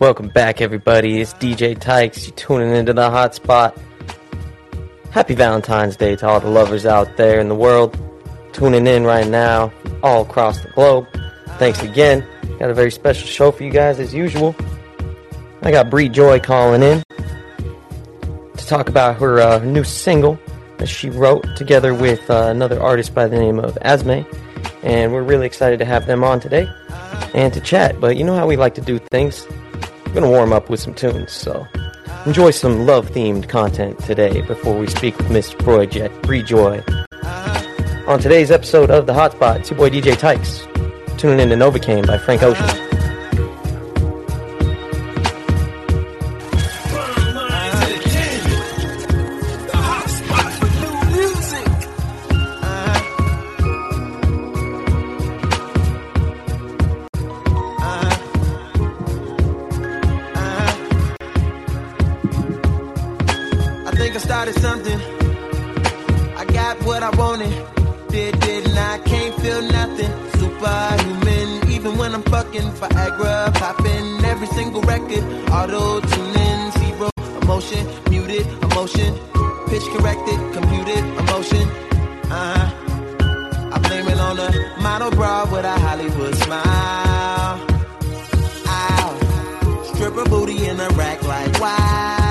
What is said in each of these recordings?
Welcome back, everybody. It's DJ Tykes. You're tuning into the hot spot. Happy Valentine's Day to all the lovers out there in the world tuning in right now, all across the globe. Thanks again. Got a very special show for you guys as usual. I got Bri Joi calling in to talk about her uh, new single that she wrote together with uh, another artist by the name of Asmé. And we're really excited to have them on today and to chat. But you know how we like to do things. We're going to warm up with some tunes, so enjoy some love themed content today before we speak with Miss Project Bri Joi. On today's episode of The Hotspot, it's your boy DJ Tykes. Tuning in to Novacane by Frank Ocean. Started something. I got what I wanted. Did, didn't I? Can't feel nothing. Superhuman, even when I'm fucking Viagra. Popping every single record. Auto tuning, zero emotion. Muted emotion. Pitch corrected, computed emotion. Uh huh. I blame it on a model bra with a Hollywood smile. Ow. Stripper booty in a rack like wow.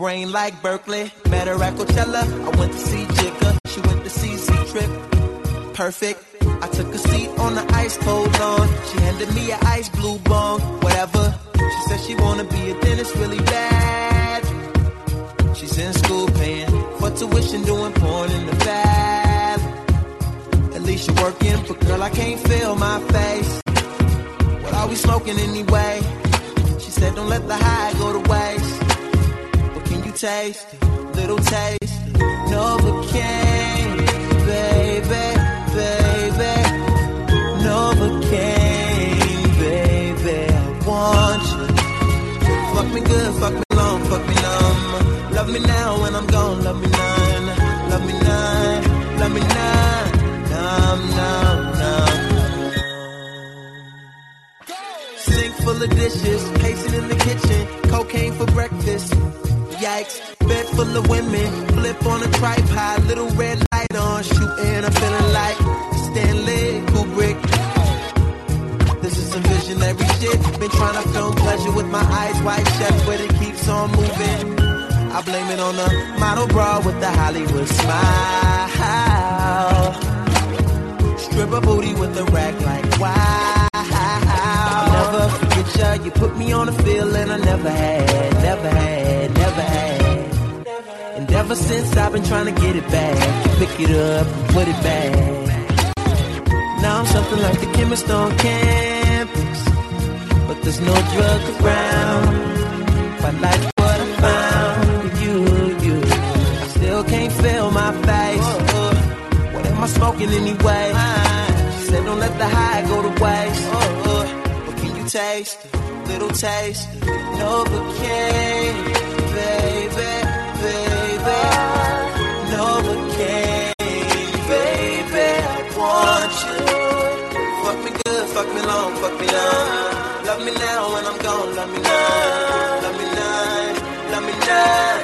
Brain like Berkeley, met her at Coachella. I went to see Jigga, she went to see Trip. Perfect. I took a seat on the ice cold lawn. She handed me a ice blue bone. whatever. She said she wanna be a dentist really bad. She's in school paying for tuition, doing porn in the bath. At least you're working, but girl, I can't feel my face. What are we smoking anyway? She said, don't let the high go to waste. Taste? Little taste. Novocaine, baby, baby. Novocaine, baby. I want you. Fuck me good, fuck me long, fuck me numb. Love me now when I'm gone, love me none. Love me none, love me none. Numb, numb, numb. Sink full of dishes, pacing in the kitchen, cocaine for breakfast. Yikes, bed full of women, flip on a tripod, little red light on, shooting, I'm feeling like Stanley Kubrick. This is some visionary shit. Been trying to film pleasure with my eyes wide shut, but it keeps on moving. I blame it on the model bra with the Hollywood smile. Stripper booty with the rack like wow. Never forget ya. You put me on a feeling I never had, ever since I've been trying to get it back, pick it up and put it back. Now I'm something like the chemist on campus, but there's no drug around. If I like what I found you, you, still can't feel my face. What am I smoking anyway? Said don't let the high go to waste. But can you taste it? Little taste, Novocaine, baby, Love again baby I want you fuck me good fuck me long fuck me up love me now when I'm gone, love me now, love me now, me now,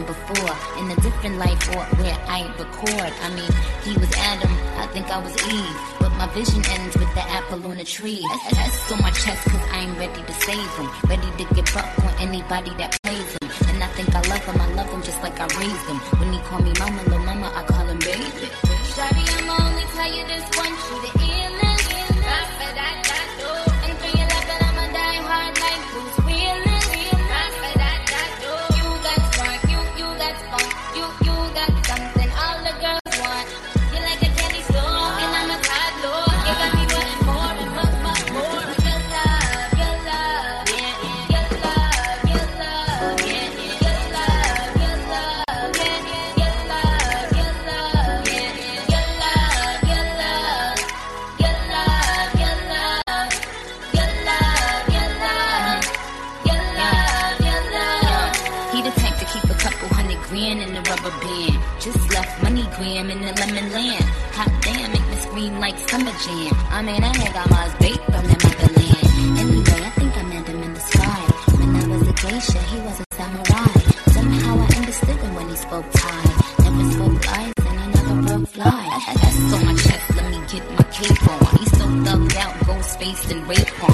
before. In a different life or where I record. I mean, he was Adam, I think I was Eve. But my vision ends with the apple on the tree. That's on my chest cause I'm ready to save him. Ready to give up on anybody that plays him. And I think I love him, I love him just like I raised him. When he call me mama, little mama, I call him baby. Shawty, I'ma only tell you this Just left money gram in the lemon land. Hot damn, make me scream like summer jam. I mean, that got must bait from the motherland. Anyway, I think I met him in the sky. When I was a geisha, he was a samurai. Somehow I understood him when he spoke Thai. Never spoke lies and I never broke fly. That's on my chest, let me get my cape on. He's so thugged out, ghost faced and rape on.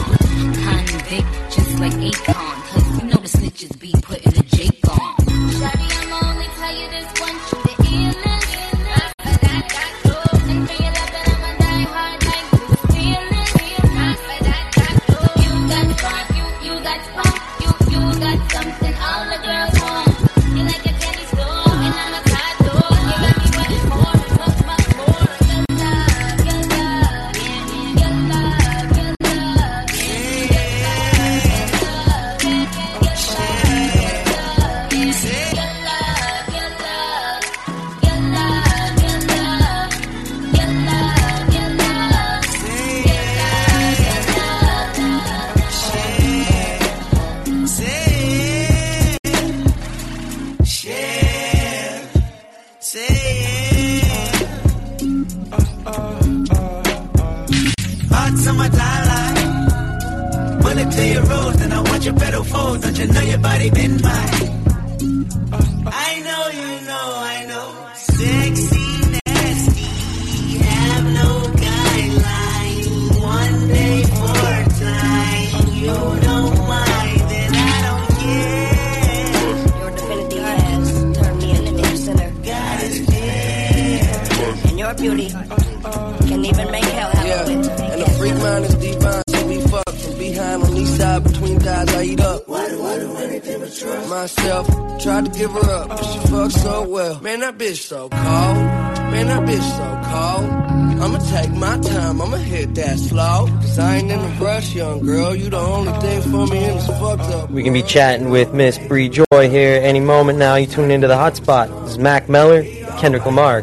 Cold. I'ma take my time, I'ma hit that slow. Cause I ain't in a rush, young girl. You the only thing for me in this fucked up. We can be chatting with Miss Bri Joi here any moment now. You tune into the hotspot. This is Mac Miller, Kendrick Lamar.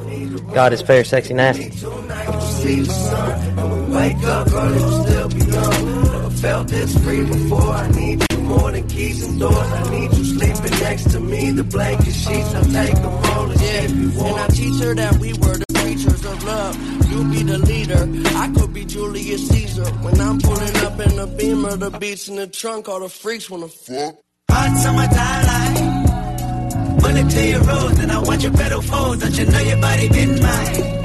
God is fair, sexy, nasty. see the sun. And we wake up early, still be young. Never felt this free before. I need you more than keys and doors. I need you sleeping next to me. The blanket sheets, I'll take them all and yeah. And I teach her that we were You be the leader. I could be Julius Caesar. When I'm pulling up in the beamer, the beats in the trunk, all the freaks wanna fuck. Hot summertime life. Bullet to your rose, and I want your pedal fold. Don't you know your body been mine?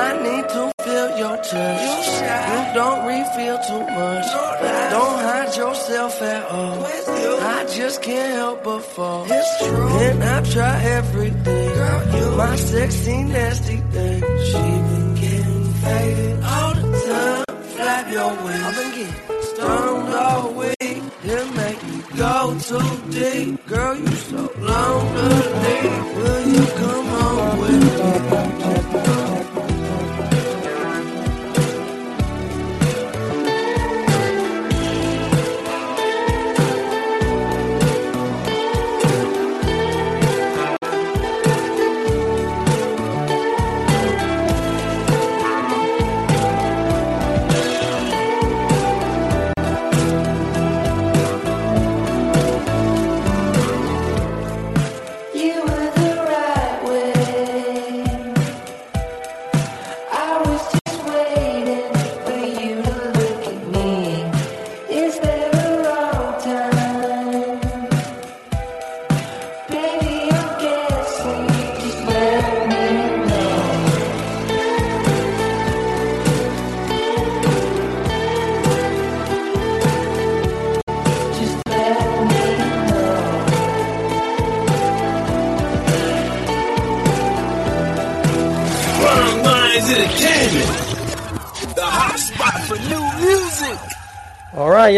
I need to feel your touch. You don't reveal too much. Don't hide yourself at all. I just can't help but fall. It's true. And I try everything. My sexy, nasty thing. She been getting faded all the time. Flap your wings. Too deep. Girl, you so long to. Will you come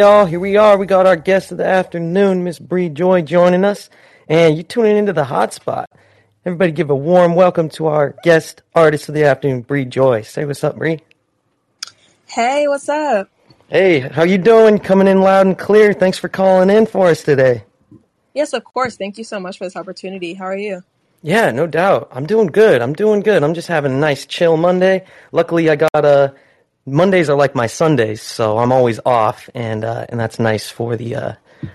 y'all. Here we are. We got our guest of the afternoon, Miss Bri Joi, joining us, and you're tuning into the hotspot. Everybody, give a warm welcome to our guest artist of the afternoon, Bri Joi. Say what's up, Bri. Hey, what's up? Hey, how you doing? Coming in loud and clear. Thanks for calling in for us today. Yes, of course. Thank you so much for this opportunity. How are you? Yeah, no doubt. I'm doing good. I'm doing good. I'm just having a nice chill Monday. Luckily, I got a. Mondays are like my Sundays, so I'm always off, and uh, and that's nice for the uh,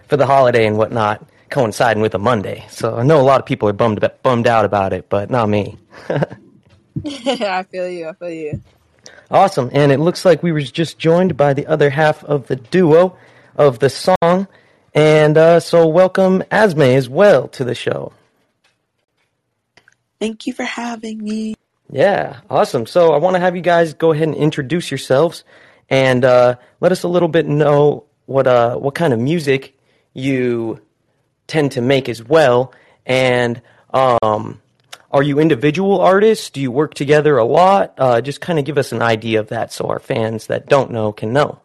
for the holiday and whatnot, coinciding with a Monday. So I know a lot of people are bummed about, bummed out about it, but not me. I feel you. I feel you. Awesome, and it looks like we were just joined by the other half of the duo of the song, and uh, so welcome Asmé as well to the show. Thank you for having me. Yeah, awesome. So I want to have you guys go ahead and introduce yourselves and uh, let us a little bit know what uh, what kind of music you tend to make as well. And um, are you individual artists? Do you work together a lot? Uh, just kind of give us an idea of that so our fans that don't know can know.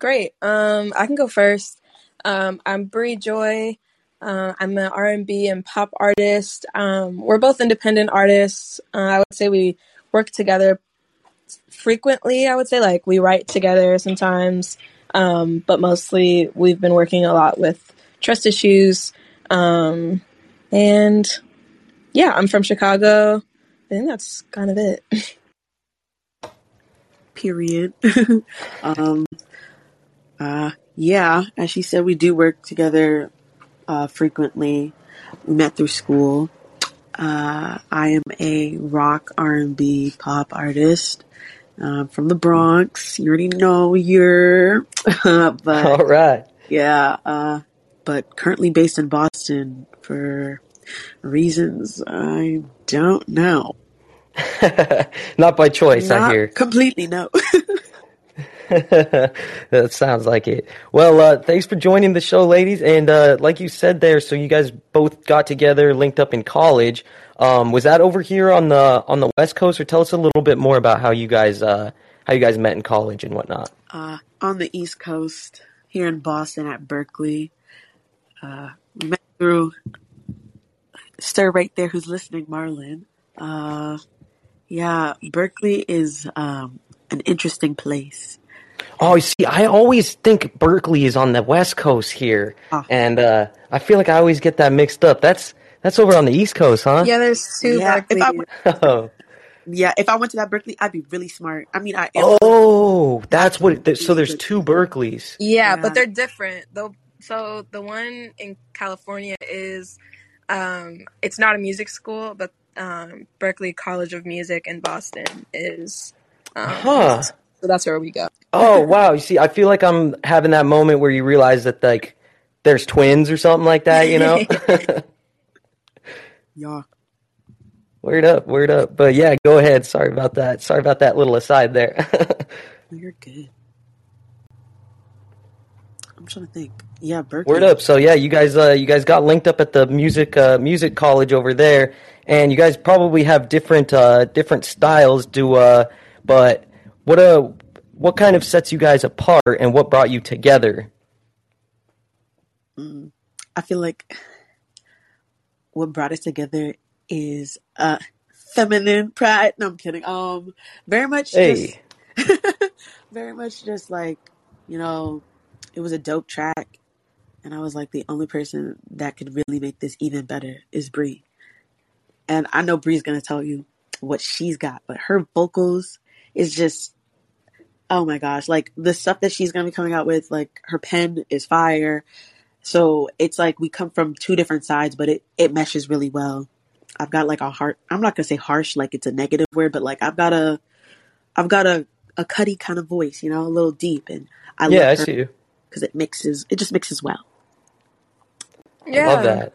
Great. Um, I can go first. Um, I'm Bri Joi. Uh, I'm an R&B and pop artist. Um, we're both independent artists. Uh, I would say we work together frequently. I would say like we write together sometimes, um, but mostly we've been working a lot with trust issues. Um, and yeah, I'm from Chicago. I think that's kind of it. Period. um, uh, yeah, as she said, we do work together uh, frequently. We met through school. Uh, I am a rock, R&B, pop artist uh, from the Bronx. You already know you're, but All right. yeah, uh, but currently based in Boston for reasons I don't know. Not by choice, I hear. completely no. that sounds like it. Well, uh, thanks for joining the show, ladies. And uh, like you said there, so you guys both got together, linked up in college. Um, was that over here on the on the West Coast, or tell us a little bit more about how you guys uh, how you guys met in college and whatnot? uh, on the East Coast, here in Boston at Berklee. Uh, met through sir right there who's listening, Marlin. Uh, yeah, Berklee is um, an interesting place. Oh, you see, I always think Berkeley is on the West Coast here, Ah. and uh, I feel like I always get that mixed up. That's that's over on the East Coast, huh? yeah, there's two Yeah, if I Berkeley. went, Oh, yeah, if I went to that Berkeley, I'd be really smart. I mean, I am. oh, that's what. It, so there's two Berkeleys. Yeah, Yeah. but they're different. Though so the one in California is um it's not a music school, but um Berklee College of Music in Boston is um Huh. So that's where we go. Oh wow! You see, I feel like I'm having that moment where you realize that like there's twins or something like that. You know, Yeah. word up, word up. But yeah, go ahead. Sorry about that. Sorry about that little aside there. You're good. I'm trying to think. Yeah, Berkeley. word up. So yeah, you guys, uh, you guys got linked up at the music uh, music college over there, and you guys probably have different uh, different styles. Do uh, but what uh, what kind of sets you guys apart, and what brought you together? Mm, I feel like what brought us together is uh feminine pride. No, I'm kidding. Um, very much Hey. just, very much just like you know, it was a dope track, and I was like the only person that could really make this even better is Bri. And I know Bri's gonna tell you what she's got, but her vocals is just oh my gosh, like the stuff that she's gonna be coming out with, like her pen is fire. So it's like we come from two different sides, but it, it meshes really well. I've got like a heart. I'm not gonna say harsh, like it's a negative word, but like I've got a, I've got a a cutty kind of voice, you know, a little deep, and I yeah, I love her see you. because it mixes. It just mixes well. Yeah. I Love that.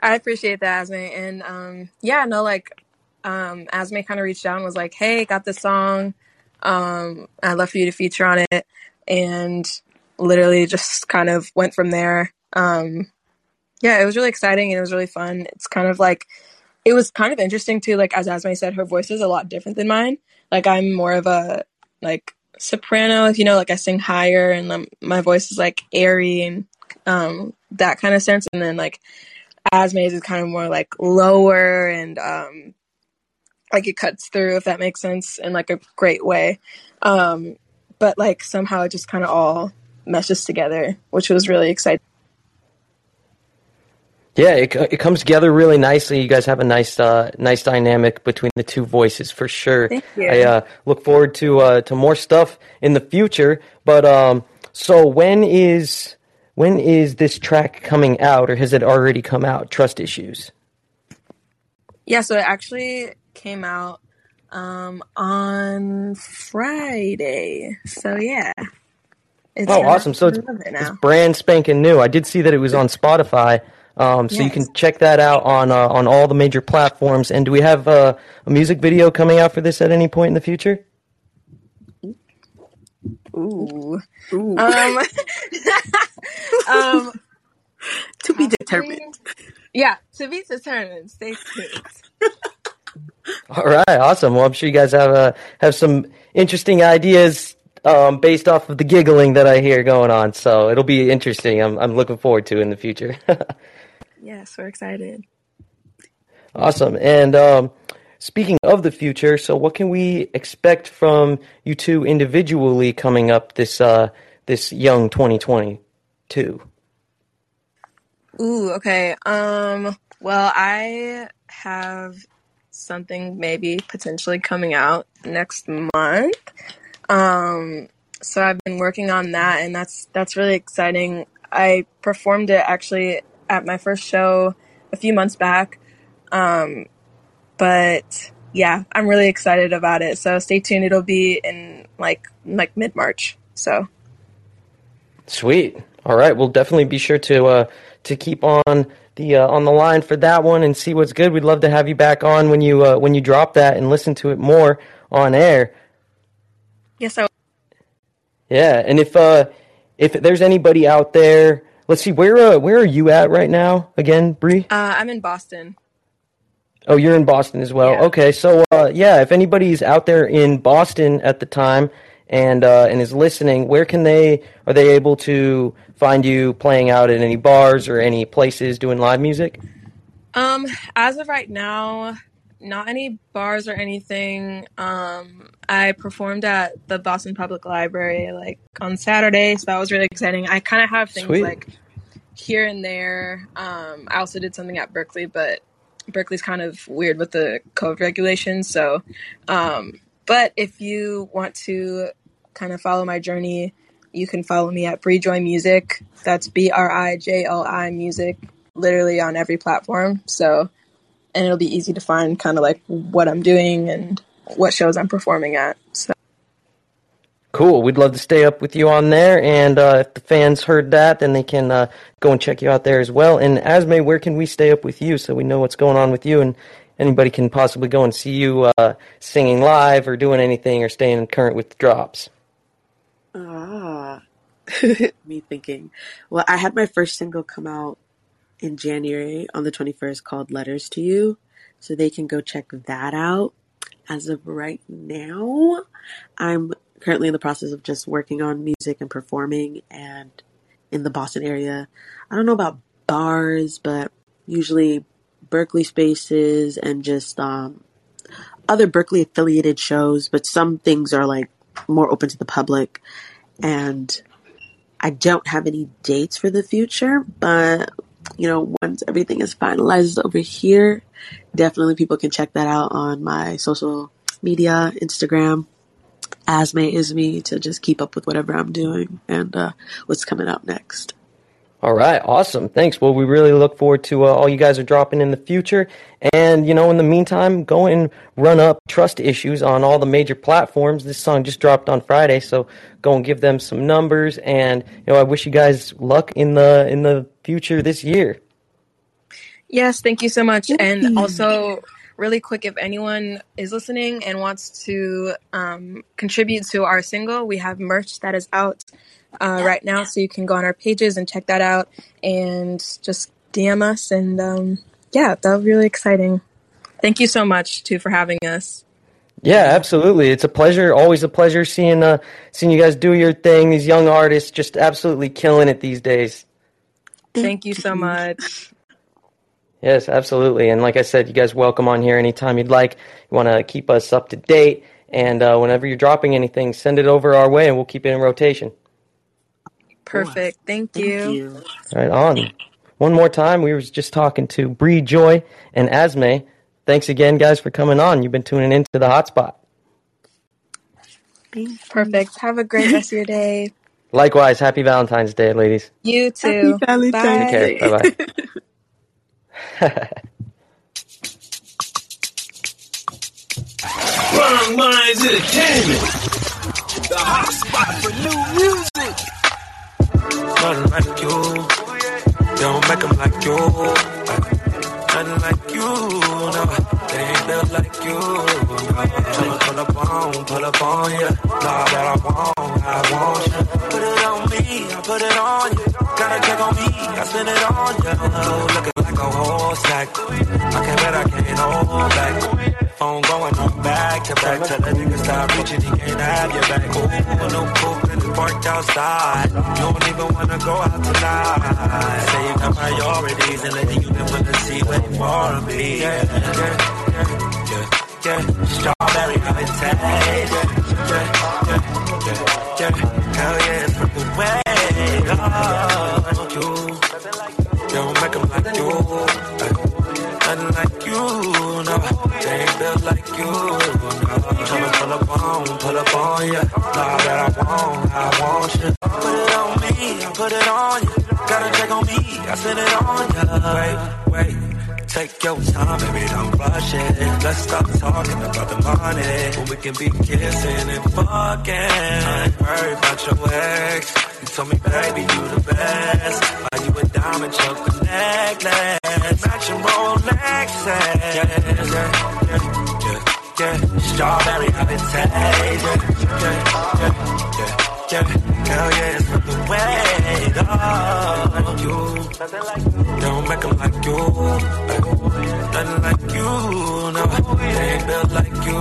I appreciate that, Asmé. And um, yeah, no, like um, Asmé kind of reached out and was like, "Hey, got this song. Um, I'd love for you to feature on it." And literally just kind of went from there. Um, yeah, it was really exciting and it was really fun. It's kind of like it was kind of interesting too. Like as Asmé said, her voice is a lot different than mine. Like I'm more of a like soprano, if you know, like I sing higher, and um, my voice is like airy and um that kind of sense. And then like Asmé's is kind of more like lower and um like it cuts through if that makes sense in like a great way. Um but like somehow it just kind of all meshes together, which was really exciting. Yeah, it, it comes together really nicely. You guys have a nice uh, nice dynamic between the two voices for sure. I uh, look forward to uh, to more stuff in the future. But um, so when is when is this track coming out, or has it already come out? Trust issues. Yeah, so it actually came out um on Friday. So yeah. It's Oh, awesome! So it's, it it's brand spanking new. I did see that it was on Spotify, um, so you can check that out on uh, on all the major platforms. And do we have uh, a music video coming out for this at any point in the future? Ooh. Ooh, Um um to be determined. yeah, to be determined. Stay tuned. All right, awesome. Well, I'm sure you guys have uh, have some interesting ideas um, based off of the giggling that I hear going on. So it'll be interesting. I'm I'm looking forward to in the future. Yes, we're excited. awesome. And um, speaking of the future, so what can we expect from you two individually coming up this uh, this young 2022? Ooh, okay. Um, well, I have something maybe potentially coming out next month. Um, so I've been working on that and that's that's really exciting. I performed it actually at my first show a few months back. Um, but yeah, I'm really excited about it. So stay tuned. It'll be in like like mid-March. So Sweet. All right, we'll definitely be sure to uh, to keep on the uh, on the line for that one and see what's good. We'd love to have you back on when you uh, when you drop that and listen to it more on air. yes, I Yeah, and if uh if there's anybody out there, let's see where uh, where are you at right now again, Bri? uh, I'm in Boston. Oh, you're in Boston as well. Yeah. Okay, so uh, yeah, if anybody's out there in Boston at the time and uh, and is listening, where can they are they able to find you playing out at any bars or any places doing live music? Um, as of right now, not any bars or anything. Um, I performed at the Boston Public Library like on Saturday, so that was really exciting. I kind of have things Sweet. like here and there. Um, I also did something at Berklee, but Berklee's kind of weird with the COVID regulations. So, um, but if you want to kind of follow my journey, you can follow me at Bri Joi Music. That's B R I J L I Music, literally on every platform. So, and it'll be easy to find kind of like what I'm doing and what shows I'm performing at. So, Cool. We'd love to stay up with you on there, and uh, if the fans heard that, then they can uh, go and check you out there as well. And Asmé, where can we stay up with you so we know what's going on with you, and anybody can possibly go and see you uh, singing live or doing anything or staying current with the drops. Ah, me thinking. Well, I had my first single come out in January on the 21st called Letters to You. So they can go check that out. As of right now, I'm currently in the process of just working on music and performing and in the Boston area. I don't know about bars, but usually Berklee spaces and just um, other Berklee affiliated shows, but some things are like more open to the public. And I don't have any dates for the future, but you know, once everything is finalized over here, definitely people can check that out on my social media, Instagram. Asme is me to just keep up with whatever I'm doing and uh, what's coming out next. All right, awesome. Thanks. Well, we really look forward to uh, all you guys are dropping in the future. And, you know, in the meantime, go and run up Trust Issues on all the major platforms. This song just dropped on Friday, so go and give them some numbers. And, you know, I wish you guys luck in the in the future this year. yes, thank you so much. And also, really quick, if anyone is listening and wants to um, contribute to our single, we have merch that is out uh, right now, so you can go on our pages and check that out, and just DM us. And um, yeah, that be really exciting. Thank you so much too for having us. Yeah, absolutely. It's a pleasure. Always a pleasure seeing uh seeing you guys do your thing. These young artists just absolutely killing it these days. Thank you so much. Yes, absolutely. And like I said, you guys welcome on here anytime you'd like. You want to keep us up to date, and uh, whenever you're dropping anything, send it over our way, and we'll keep it in rotation. Perfect. Thank Thank you. you. Right on. One more time, we were just talking to Bri Joi and Asmé. Thanks again, guys, for coming on. You've been tuning into the hotspot. Perfect. Have a great rest of your day. Likewise, happy Valentine's Day, ladies. You too. Valentine's Bye. Take care. Bye bye. Wrong Minds Entertainment. The hot spot for new music. Nothing like you. Don't make them like you. Nothing like you. No, they ain't built like you. No, pull up on, pull up on you. Nah, that I want, I want you. Put it on me, I put it on you. Gotta check on me, I spend it on you. Looking like a whole stack. I can't bet I can't hold back. Phone going on back to back. Tell that nigga stop reaching, he can't have your back. Ooh, no poop in the parked outside. You don't even wanna go out tonight. Say you priorities and letting you with the see waiting for me. Yeah, yeah, yeah, yeah, yeah. Strawberry lemonade. Yeah, yeah, yeah, yeah, yeah. Hell yeah, it's from the way. Oh, you. Don't make 'em like you. Nothing like you, want you. Put it on me, I put it on you. Gotta check on me, I spend it on ya. Wait, wait. Take your time, baby, don't rush it. Let's stop talking about the money. When we can be kissing and fucking. I ain't worried about your ex. You told me, baby, you the best. Buy you a diamond choker necklace. Matching Rolex. Yeah, yeah, yeah, yeah, yeah. Strawberry lemonade. Yeah, yeah, yeah, yeah, yeah. Hell yeah, it's not the way. Oh, you. Don't make 'em like you. Nothing like you, no. They ain't built like you.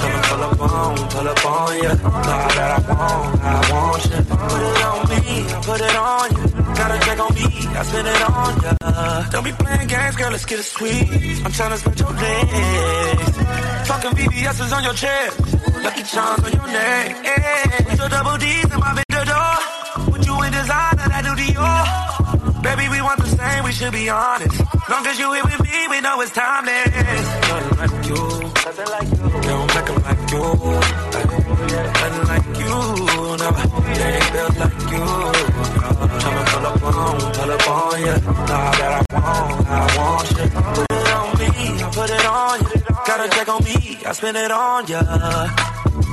Tryna pull up on, pull up on ya. Nah, that I want, I want you. Put it on me, put it on you. Gotta check on me, I spend it on ya. Don't be playing games, girl, let's get it sweet. I'm tryna split your legs. Fucking is on your chest. Lucky charms on your neck. With your double D's in my Victor door. Put you in designer, that do Dior. Baby, we want the same, we should be honest. Long as you here with me, we know it's timeless. Nothing like you. Nothing like you. Don't make 'em like you. Nothing like you. No, they ain't built like you. Tryna pull up on, pull up on ya. Nah, that I want, I want you. Put it on you. Gotta check on me, I spend it on ya.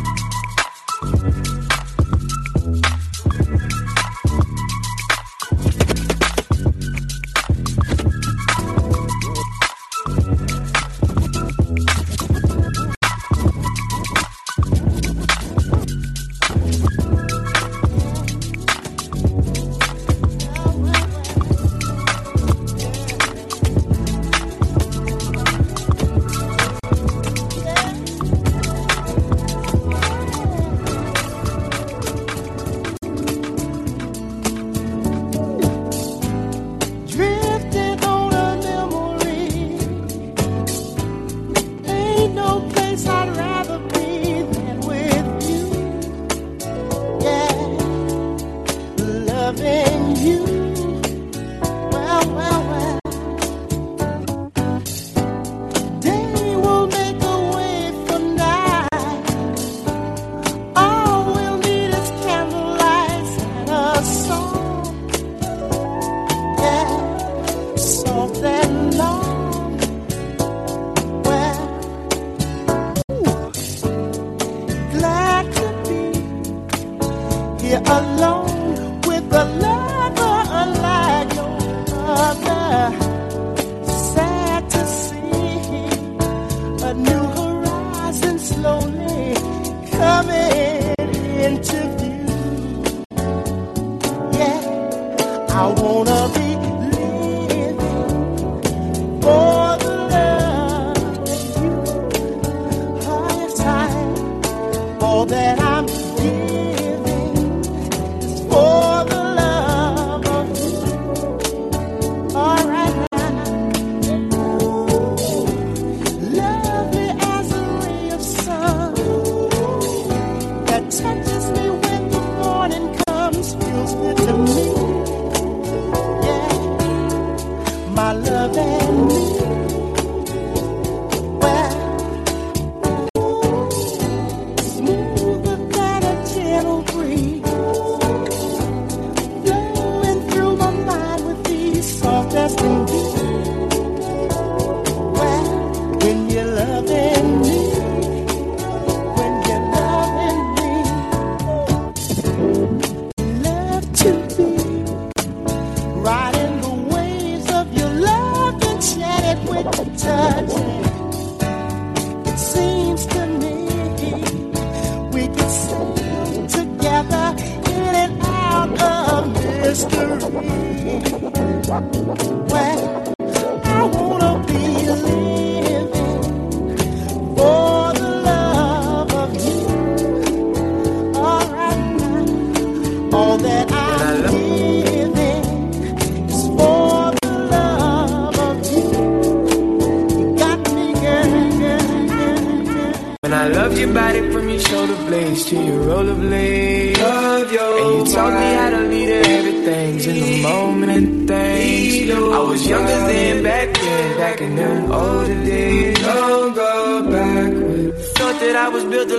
New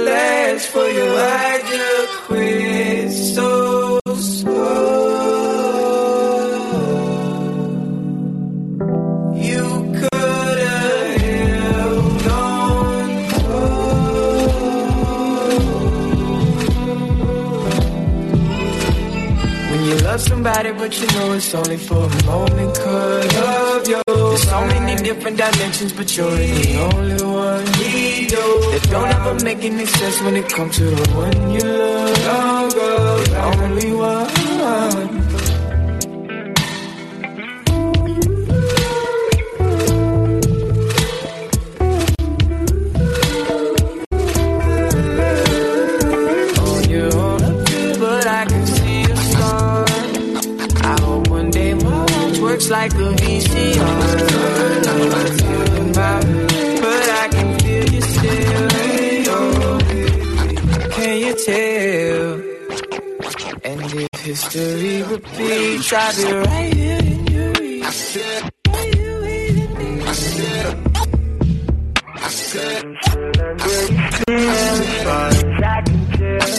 last for you. I just quit so. You could on. When you love somebody, but you know it's only for a moment. Cause love you. There's so many different dimensions, but you're the only one. That don't ever make any sense when it comes to the one you love. Oh, the only one. on your own tell? And if history repeats, I'll be right here in your reach. Right here waiting in your seat. As far as I can tell,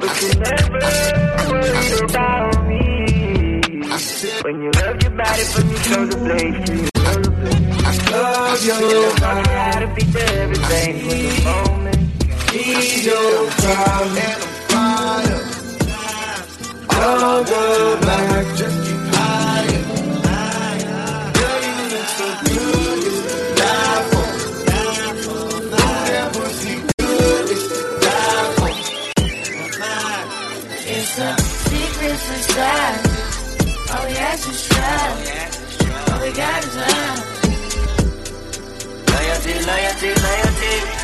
but you never worried about me. When you love your body from your shoulder blades to your shoulder blades. Love your body. To be everything for the moment. Need your problem. And I'm fired up. Don't back. Just keep hiding. Girl, you look so good. It's die for. That pussy good. It's die for. It's a secret society. All we ask is try. All we got is love. Loyalty, loyalty, loyalty.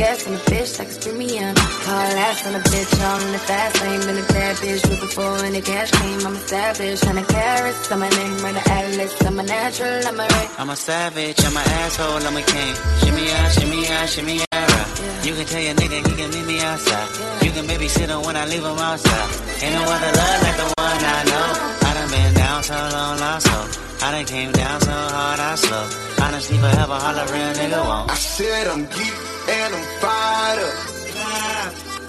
Gas on the bitch like it's premium. Call ass on a bitch, all in the fast lane. Been a bad bitch with before and the cash came. I'm a savage, tryna carrots. I'm a name, run the atlas. I'm a natural, I'm a ray. I'm a savage, I'm an asshole, I'm a king. Shimmy out, shimmy out, shimmy out. You can tell your nigga he can meet me outside. You can babysit him when I leave him outside. Ain't no other love like the one I know. I done been down so long, lost hope. I done came down so hard, I slow. Honestly, forever, all a real nigga won't. I said I'm geek and I'm fired up.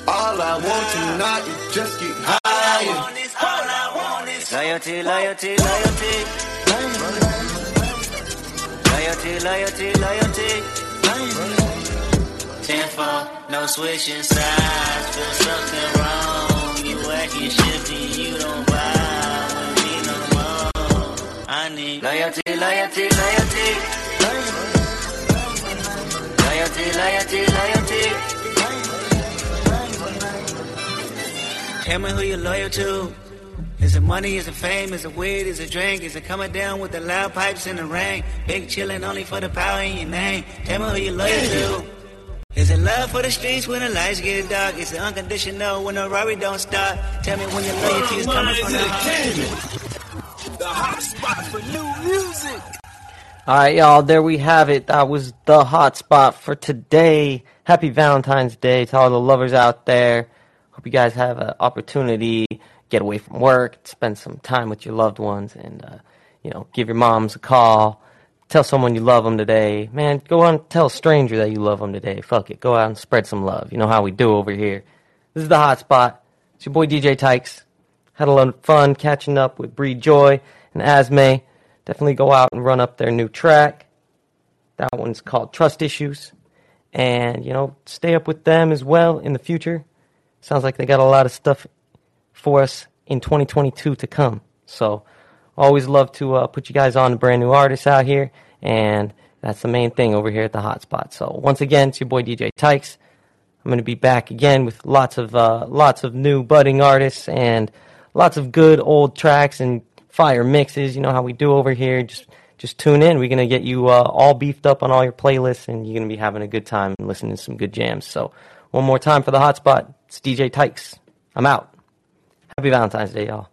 All I want tonight is just get higher. Loyalty, loyalty, loyalty. Loyalty, loyalty, loyalty. Ten four, no switching sides. Feel something wrong. You acting shifty, you don't vibe with me no more. I need loyalty, loyalty, loyalty. Loyalty, loyalty, loyalty. Tell me who you're loyal to. Is it money? Is it fame? Is it weed? Is it drink? Is it coming down with the loud pipes in the rain? Big chillin' only for the power in your name. Tell me who you loyal to. Is it love for the streets when the lights get dark? Is it unconditional when the robbery don't start? Tell me when your loyalty is coming from the heart. The hot spot for new music. All right, y'all. There we have it. That was the hot spot for today. Happy Valentine's Day to all the lovers out there. Hope you guys have an opportunity get away from work, spend some time with your loved ones, and uh, you know, give your moms a call. Tell someone you love them today. Man, go on, tell a stranger that you love them today. Fuck it, go out and spread some love. You know how we do over here. This is the hot spot. It's your boy DJ Tykes. Had a lot of fun catching up with Bri Joi and Asmé. Definitely go out and run up their new track. That one's called Trust Issues. And, you know, stay up with them as well in the future. Sounds like they got a lot of stuff for us in 2022 to come. So, always love to uh, put you guys on to brand new artists out here. And that's the main thing over here at the Hotspot. So, once again, it's your boy DJ Tykes. I'm going to be back again with lots of uh, lots of new budding artists and lots of good old tracks and fire mixes. You know how we do over here. Just just tune in. We're gonna get you uh, all beefed up on all your playlists, and you're gonna be having a good time listening to some good jams. So one more time for the hotspot. It's DJ Tykes. I'm out. Happy Valentine's Day, y'all.